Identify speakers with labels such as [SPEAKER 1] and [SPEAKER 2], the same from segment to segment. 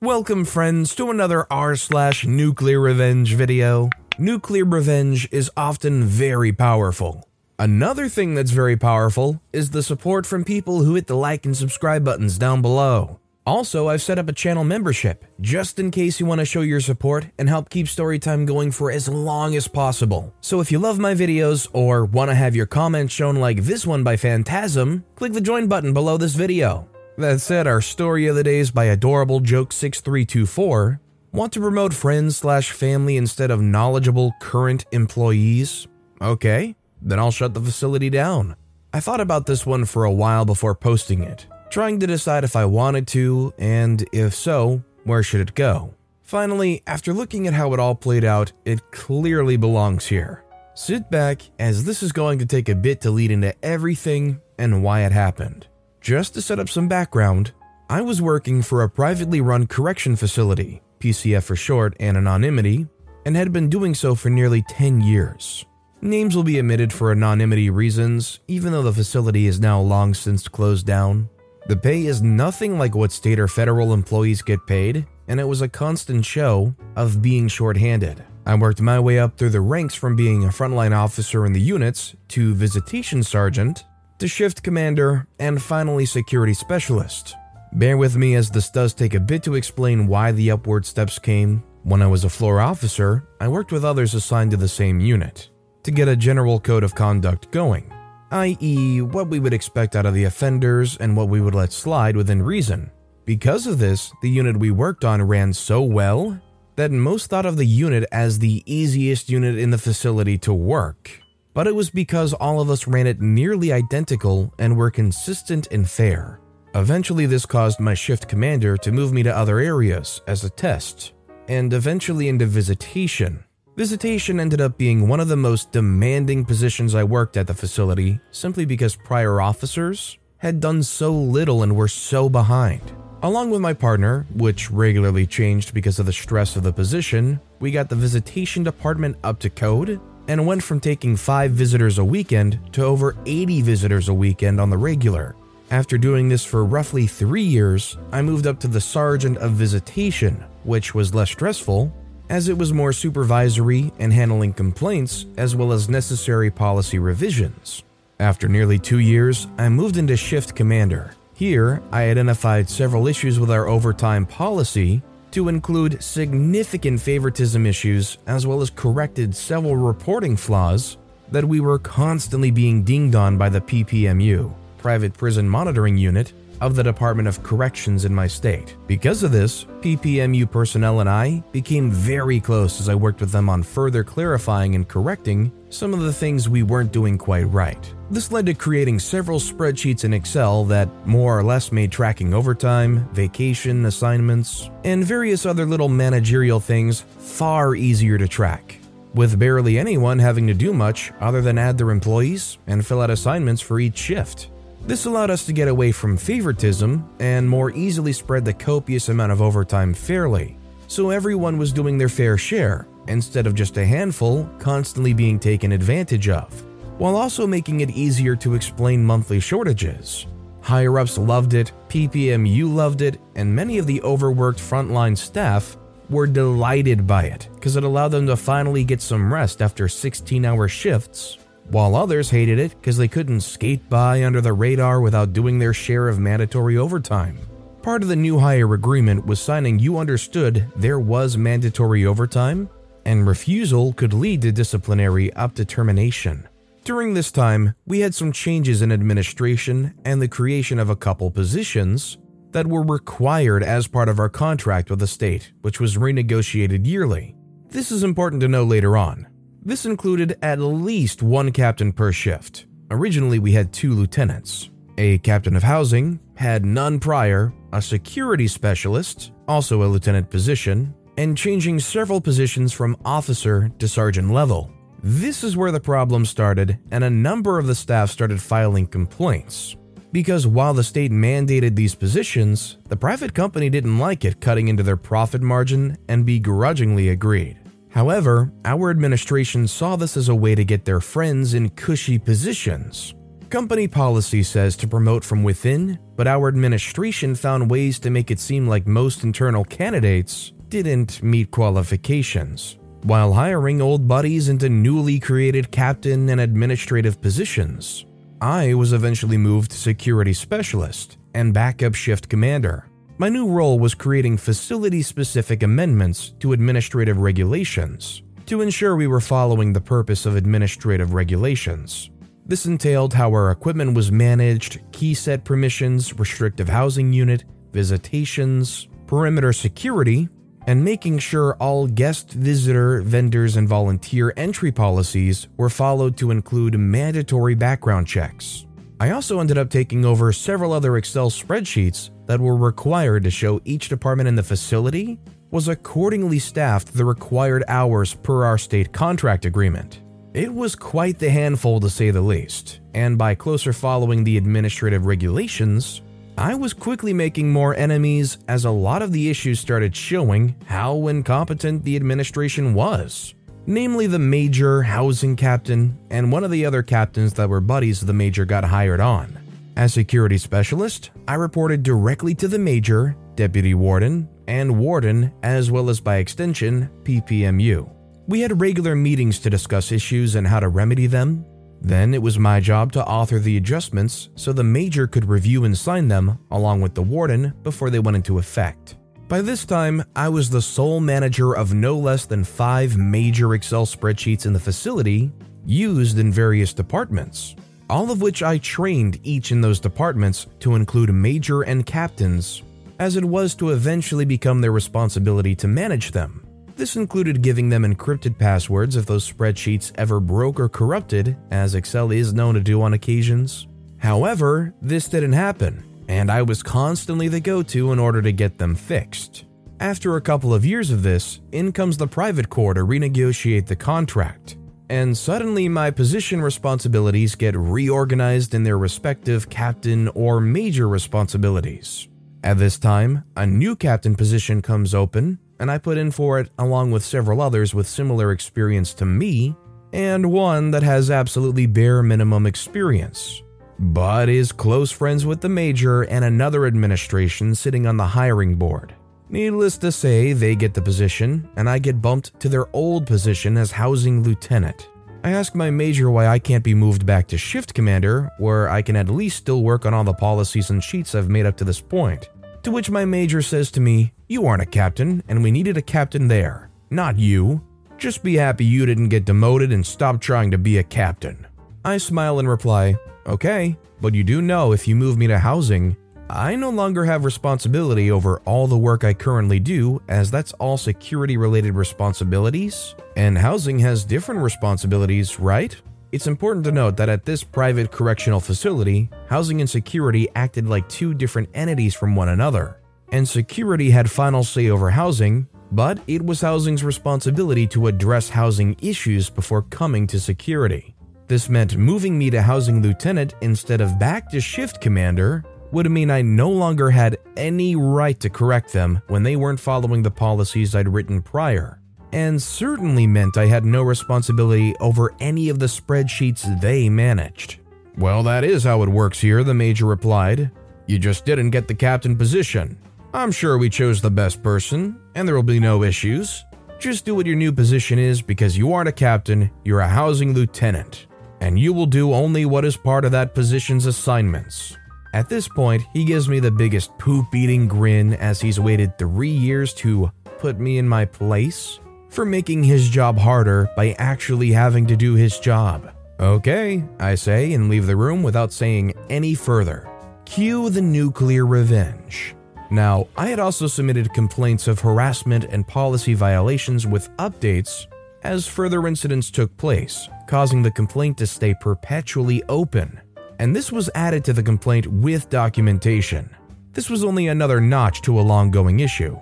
[SPEAKER 1] Welcome, friends, to another r slash nuclear revenge video. Nuclear revenge is often very powerful. Another thing that's very powerful is the support from people who hit the like and subscribe buttons down below. Also, I've set up a channel membership just in case you want to show your support and help keep Storytime going for as long as possible. So if you love my videos or want to have your comments shown like this one by Phantasm, click the join button below this video. That said, our story of the day is by Adorable Joke 6324. Want to promote friends slash family instead of knowledgeable current employees? Okay, then I'll shut the facility down. I thought about this one for a while before posting it, trying to decide if I wanted to, and if so, where should it go. Finally, after looking at how it all played out, it clearly belongs here. Sit back, as this is going to take a bit to lead into everything and why it happened. Just to set up some background, I was working for a privately run correction facility, PCF for short and anonymity, and had been doing so for nearly 10 years. Names will be omitted for anonymity reasons, even though the facility is now long since closed down. The pay is nothing like what state or federal employees get paid, and it was a constant show of being shorthanded. I worked my way up through the ranks from being a frontline officer in the units to visitation sergeant to shift commander and finally security specialist. Bear with me as this does take a bit to explain why the upward steps came. When I was a floor officer, I worked with others assigned to the same unit to get a general code of conduct going, i.e., what we would expect out of the offenders and what we would let slide within reason. Because of this, the unit we worked on ran so well that most thought of the unit as the easiest unit in the facility to work. But it was because all of us ran it nearly identical and were consistent and fair. Eventually, this caused my shift commander to move me to other areas as a test, and eventually into visitation. Visitation ended up being one of the most demanding positions I worked at the facility simply because prior officers had done so little and were so behind. Along with my partner, which regularly changed because of the stress of the position, we got the visitation department up to code and went from taking 5 visitors a weekend to over 80 visitors a weekend on the regular. After doing this for roughly 3 years, I moved up to the sergeant of visitation, which was less stressful as it was more supervisory and handling complaints as well as necessary policy revisions. After nearly 2 years, I moved into shift commander. Here, I identified several issues with our overtime policy to include significant favoritism issues as well as corrected several reporting flaws that we were constantly being dinged on by the PPMU, Private Prison Monitoring Unit, of the Department of Corrections in my state. Because of this, PPMU personnel and I became very close as I worked with them on further clarifying and correcting some of the things we weren't doing quite right. This led to creating several spreadsheets in Excel that more or less made tracking overtime, vacation, assignments, and various other little managerial things far easier to track. With barely anyone having to do much other than add their employees and fill out assignments for each shift. This allowed us to get away from favoritism and more easily spread the copious amount of overtime fairly, so everyone was doing their fair share instead of just a handful constantly being taken advantage of, while also making it easier to explain monthly shortages. Higher ups loved it, PPMU loved it, and many of the overworked frontline staff were delighted by it because it allowed them to finally get some rest after 16 hour shifts while others hated it because they couldn't skate by under the radar without doing their share of mandatory overtime. Part of the new hire agreement was signing you understood there was mandatory overtime, and refusal could lead to disciplinary up to termination. During this time, we had some changes in administration and the creation of a couple positions that were required as part of our contract with the state, which was renegotiated yearly. This is important to know later on, this included at least one captain per shift. Originally, we had two lieutenants. a captain of housing, had none prior, a security specialist, also a lieutenant position, and changing several positions from officer to sergeant level. This is where the problem started, and a number of the staff started filing complaints. Because while the state mandated these positions, the private company didn't like it cutting into their profit margin and begrudgingly agreed. However, our administration saw this as a way to get their friends in cushy positions. Company policy says to promote from within, but our administration found ways to make it seem like most internal candidates didn't meet qualifications, while hiring old buddies into newly created captain and administrative positions. I was eventually moved to security specialist and backup shift commander. My new role was creating facility specific amendments to administrative regulations to ensure we were following the purpose of administrative regulations. This entailed how our equipment was managed, key set permissions, restrictive housing unit, visitations, perimeter security, and making sure all guest, visitor, vendors, and volunteer entry policies were followed to include mandatory background checks. I also ended up taking over several other Excel spreadsheets that were required to show each department in the facility was accordingly staffed the required hours per our state contract agreement. It was quite the handful to say the least, and by closer following the administrative regulations, I was quickly making more enemies as a lot of the issues started showing how incompetent the administration was. Namely, the major housing captain and one of the other captains that were buddies of the major got hired on. As security specialist, I reported directly to the major, deputy warden, and warden, as well as by extension, PPMU. We had regular meetings to discuss issues and how to remedy them, then it was my job to author the adjustments so the major could review and sign them along with the warden before they went into effect. By this time, I was the sole manager of no less than five major Excel spreadsheets in the facility used in various departments, all of which I trained each in those departments to include major and captains, as it was to eventually become their responsibility to manage them. This included giving them encrypted passwords if those spreadsheets ever broke or corrupted, as Excel is known to do on occasions. However, this didn't happen, and I was constantly the go to in order to get them fixed. After a couple of years of this, in comes the private corps to renegotiate the contract, and suddenly my position responsibilities get reorganized in their respective captain or major responsibilities. At this time, a new captain position comes open, and I put in for it along with several others with similar experience to me, and one that has absolutely bare minimum experience, but is close friends with the major and another administration sitting on the hiring board. Needless to say, they get the position, and I get bumped to their old position as housing lieutenant. I ask my major why I can't be moved back to shift commander, where I can at least still work on all the policies and sheets I've made up to this point. To which my major says to me, You aren't a captain, and we needed a captain there, not you. Just be happy you didn't get demoted and stop trying to be a captain. I smile and reply, Okay, but you do know if you move me to housing, I no longer have responsibility over all the work I currently do, as that's all security related responsibilities. And housing has different responsibilities, right? It's important to note that at this private correctional facility, housing and security acted like two different entities from one another. And security had final say over housing, but it was housing's responsibility to address housing issues before coming to security. This meant moving me to housing lieutenant instead of back to shift commander would mean I no longer had any right to correct them when they weren't following the policies I'd written prior and certainly meant I had no responsibility over any of the spreadsheets they managed. Well, that is how it works here, the Major replied. You just didn't get the captain position. I'm sure we chose the best person, and there will be no issues. Just do what your new position is because you aren't a captain, you're a housing lieutenant, and you will do only what is part of that position's assignments. At this point, he gives me the biggest poop eating grin as he's waited three years to put me in my place for making his job harder by actually having to do his job. Okay, I say and leave the room without saying any further. Cue the nuclear revenge. Now, I had also submitted complaints of harassment and policy violations with updates as further incidents took place, causing the complaint to stay perpetually open. and this was added to the complaint with documentation. This was only another notch to a long going issue,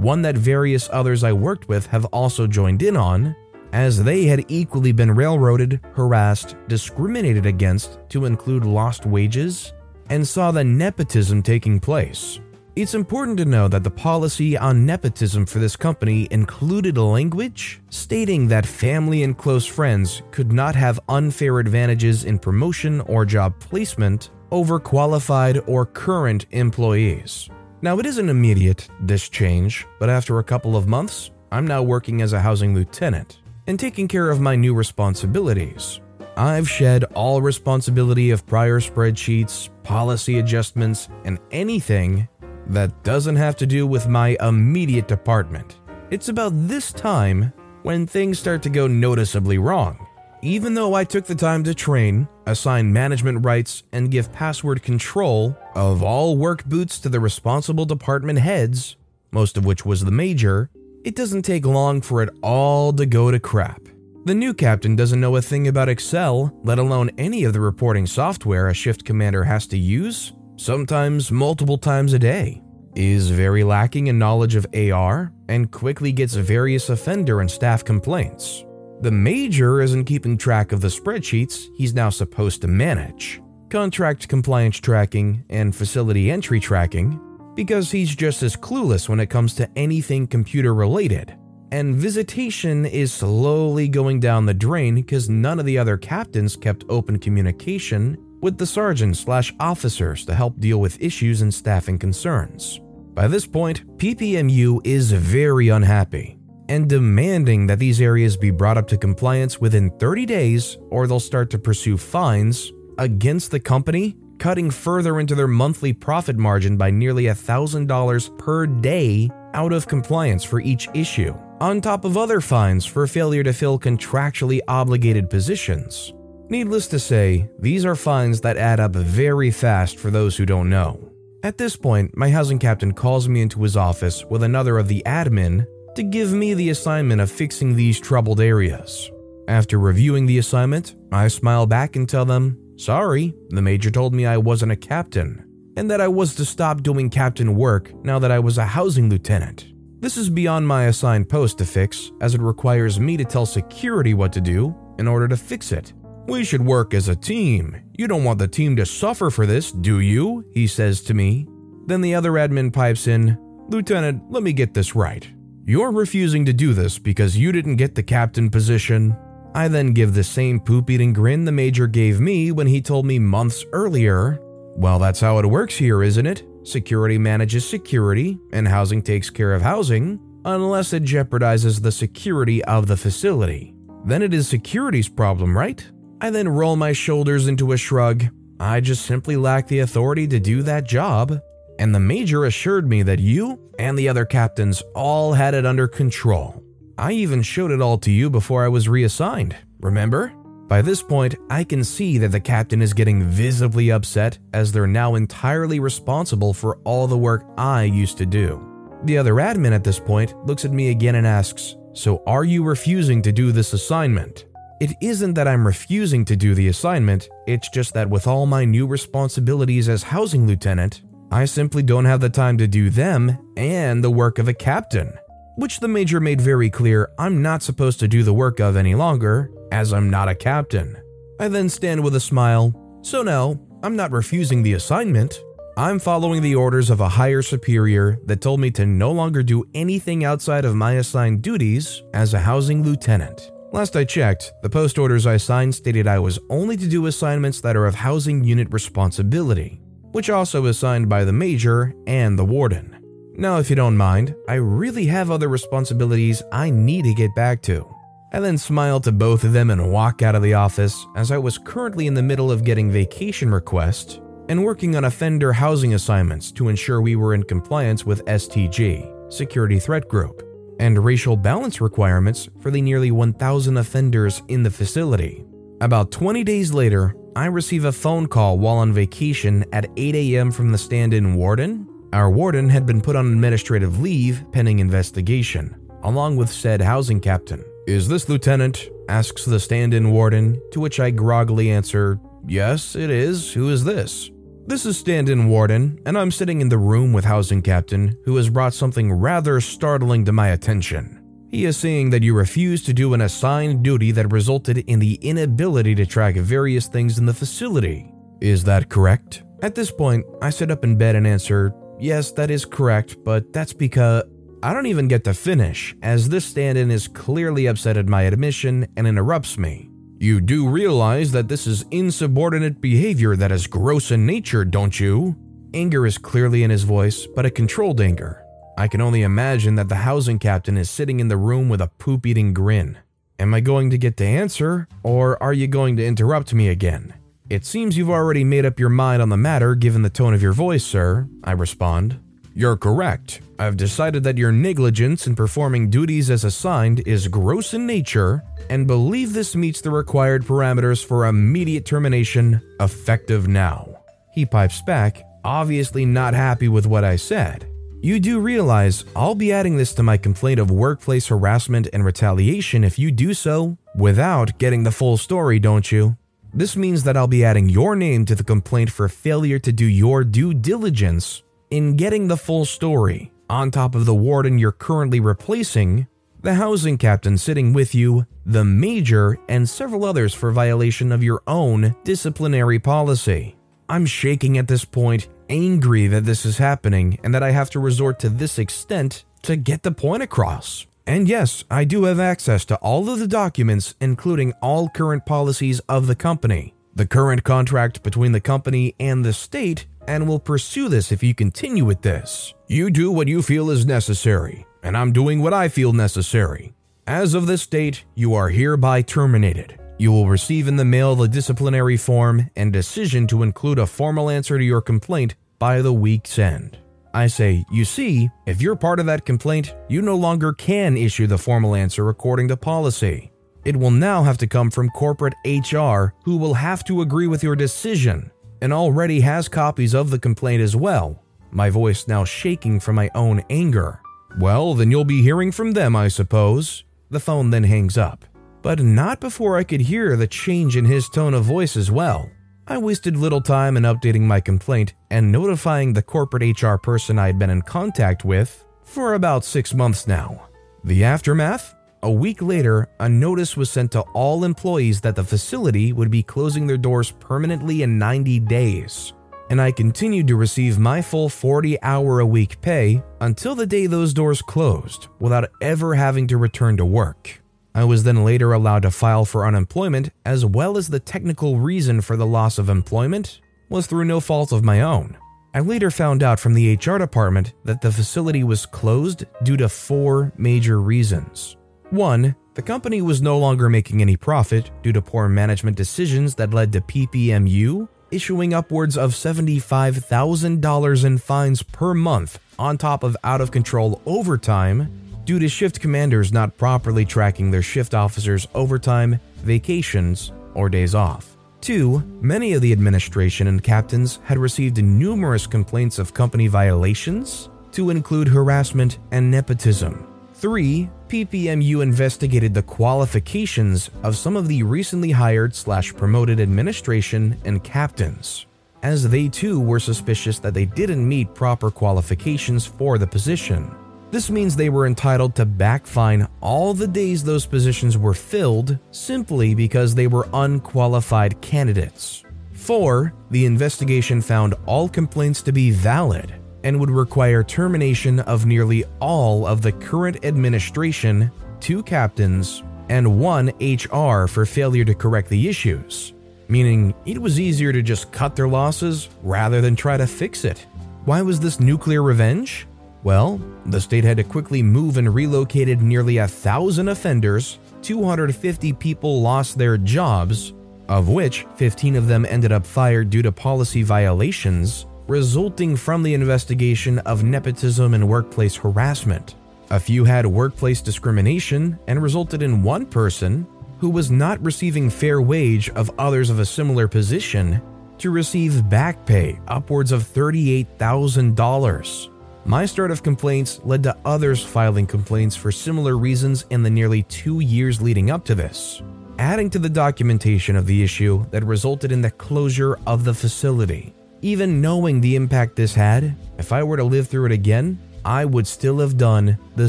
[SPEAKER 1] one that various others I worked with have also joined in on, as they had equally been railroaded, harassed, discriminated against to include lost wages, and saw the nepotism taking place. It's important to know that the policy on nepotism for this company included a language stating that family and close friends could not have unfair advantages in promotion or job placement over qualified or current employees. Now, it isn't immediate, this change, but after a couple of months, I'm now working as a housing lieutenant and taking care of my new responsibilities. I've shed all responsibility of prior spreadsheets, policy adjustments, and anything that doesn't have to do with my immediate department. It's about this time when things start to go noticeably wrong. Even though I took the time to train, assign management rights, and give password control of all workbooks to the responsible department heads, most of which was the major, it doesn't take long for it all to go to crap. The new captain doesn't know a thing about Excel, let alone any of the reporting software a shift commander has to use, sometimes multiple times a day, is very lacking in knowledge of AR, and quickly gets various offender and staff complaints. The major isn't keeping track of the spreadsheets he's now supposed to manage, contract compliance tracking, and facility entry tracking, because he's just as clueless when it comes to anything computer related. And visitation is slowly going down the drain because none of the other captains kept open communication with the sergeants slash officers to help deal with issues and staffing concerns. By this point, PPMU is very unhappy and demanding that these areas be brought up to compliance within 30 days or they'll start to pursue fines against the company, cutting further into their monthly profit margin by nearly $1,000 per day out of compliance for each issue, on top of other fines for failure to fill contractually obligated positions. Needless to say, these are fines that add up very fast for those who don't know. At this point, my housing captain calls me into his office with another of the admin to give me the assignment of fixing these troubled areas. After reviewing the assignment, I smile back and tell them, Sorry, the major told me I wasn't a captain, and that I was to stop doing captain work now that I was a housing lieutenant. This is beyond my assigned post to fix, as it requires me to tell security what to do in order to fix it. We should work as a team. You don't want the team to suffer for this, do you? He says to me. Then the other admin pipes in Lieutenant, let me get this right. You're refusing to do this because you didn't get the captain position. I then give the same poop eating grin the major gave me when he told me months earlier. Well, that's how it works here, isn't it? Security manages security, and housing takes care of housing, unless it jeopardizes the security of the facility. Then it is security's problem, right? I then roll my shoulders into a shrug. I just simply lack the authority to do that job. And the major assured me that you and the other captains all had it under control. I even showed it all to you before I was reassigned, remember? By this point, I can see that the captain is getting visibly upset as they're now entirely responsible for all the work I used to do. The other admin at this point looks at me again and asks, So are you refusing to do this assignment? It isn't that I'm refusing to do the assignment, it's just that with all my new responsibilities as housing lieutenant, I simply don't have the time to do them and the work of a captain. Which the major made very clear I'm not supposed to do the work of any longer, as I'm not a captain. I then stand with a smile. So, no, I'm not refusing the assignment. I'm following the orders of a higher superior that told me to no longer do anything outside of my assigned duties as a housing lieutenant. Last I checked, the post orders I signed stated I was only to do assignments that are of housing unit responsibility, which also is signed by the major and the warden. Now, if you don't mind, I really have other responsibilities I need to get back to. I then smiled to both of them and walk out of the office as I was currently in the middle of getting vacation requests and working on offender housing assignments to ensure we were in compliance with STG, Security Threat Group and racial balance requirements for the nearly 1,000 offenders in the facility. About 20 days later, I receive a phone call while on vacation at 8 a.m. from the stand in warden. Our warden had been put on administrative leave pending investigation, along with said housing captain. Is this lieutenant? asks the stand in warden, to which I groggily answer, Yes, it is. Who is this? This is stand in Warden, and I'm sitting in the room with Housing Captain, who has brought something rather startling to my attention. He is saying that you refused to do an assigned duty that resulted in the inability to track various things in the facility. Is that correct? At this point, I sit up in bed and answer, Yes, that is correct, but that's because I don't even get to finish, as this stand in is clearly upset at my admission and interrupts me. You do realize that this is insubordinate behavior that is gross in nature, don't you? Anger is clearly in his voice, but a controlled anger. I can only imagine that the housing captain is sitting in the room with a poop eating grin. Am I going to get to answer, or are you going to interrupt me again? It seems you've already made up your mind on the matter given the tone of your voice, sir, I respond. You're correct. I've decided that your negligence in performing duties as assigned is gross in nature and believe this meets the required parameters for immediate termination, effective now. He pipes back, obviously not happy with what I said. You do realize I'll be adding this to my complaint of workplace harassment and retaliation if you do so without getting the full story, don't you? This means that I'll be adding your name to the complaint for failure to do your due diligence in getting the full story, on top of the warden you're currently replacing, the housing captain sitting with you, the major, and several others for violation of your own disciplinary policy. I'm shaking at this point angry that this is happening and that I have to resort to this extent to get the point across. And yes, I do have access to all of the documents, including all current policies of the company, the current contract between the company and the state, and will pursue this if you continue with this. You do what you feel is necessary, and I'm doing what I feel necessary. As of this date, you are hereby terminated. You will receive in the mail the disciplinary form and decision to include a formal answer to your complaint by the week's end. I say, you see, if you're part of that complaint, you no longer can issue the formal answer according to policy. It will now have to come from corporate HR, who will have to agree with your decision, and already has copies of the complaint as well. My voice now shaking from my own anger. Well, then you'll be hearing from them, I suppose. The phone then hangs up but not before I could hear the change in his tone of voice as well. I wasted little time in updating my complaint and notifying the corporate HR person I had been in contact with for about six months now. The aftermath? A week later, a notice was sent to all employees that the facility would be closing their doors permanently in 90 days. And I continued to receive my full 40 hour a week pay until the day those doors closed without ever having to return to work. I was then later allowed to file for unemployment, as well as the technical reason for the loss of employment was through no fault of my own. I later found out from the HR department that the facility was closed due to four major reasons. One, the company was no longer making any profit due to poor management decisions that led to PPMU issuing upwards of $75,000 in fines per month on top of out of control overtime due to shift commanders not properly tracking their shift officers' overtime, vacations, or days off. 2. Many of the administration and captains had received numerous complaints of company violations, to include harassment and nepotism. 3. PPMU investigated the qualifications of some of the recently hired slash promoted administration and captains, as they too were suspicious that they didn't meet proper qualifications for the position. This means they were entitled to backfine all the days those positions were filled simply because they were unqualified candidates. 4. The investigation found all complaints to be valid and would require termination of nearly all of the current administration, two captains, and one HR for failure to correct the issues, meaning it was easier to just cut their losses rather than try to fix it. Why was this nuclear revenge? Well, the state had to quickly move and relocated nearly a thousand offenders, 250 people lost their jobs, of which 15 of them ended up fired due to policy violations, resulting from the investigation of nepotism and workplace harassment. A few had workplace discrimination and resulted in one person who was not receiving fair wage of others of a similar position to receive back pay upwards of $38,000. My start of complaints led to others filing complaints for similar reasons in the nearly two years leading up to this. adding to the documentation of the issue that resulted in the closure of the facility. Even knowing the impact this had, if I were to live through it again, I would still have done the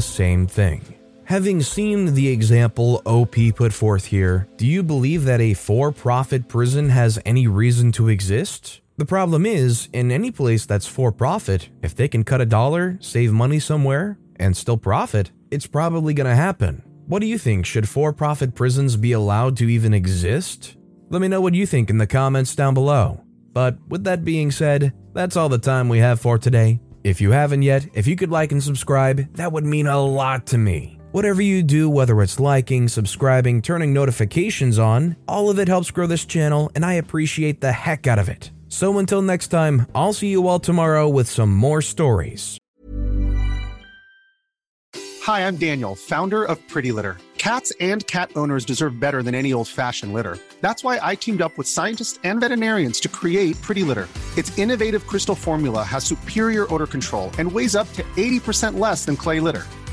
[SPEAKER 1] same thing. Having seen the example OP put forth here, do you believe that a for profit prison has any reason to exist? The problem is, in any place that's for profit, if they can cut a dollar, save money somewhere, and still profit, it's probably to happen. What do you think? Should for profit prisons be allowed to even exist? Let me know what you think in the comments down below. But with that being said, that's all the time we have for today. If you haven't yet, if you could like and subscribe, that would mean a lot to me. Whatever you do, whether it's liking, subscribing, turning notifications on, all of it helps grow this channel, and I appreciate the heck out of it. So until next time, I'll see you all tomorrow with some more stories.
[SPEAKER 2] Hi, I'm Daniel, founder of Pretty Litter. Cats and cat owners deserve better than any old fashioned litter. That's why I teamed up with scientists and veterinarians to create Pretty Litter. Its innovative crystal formula has superior odor control and weighs up to 80% less than clay litter.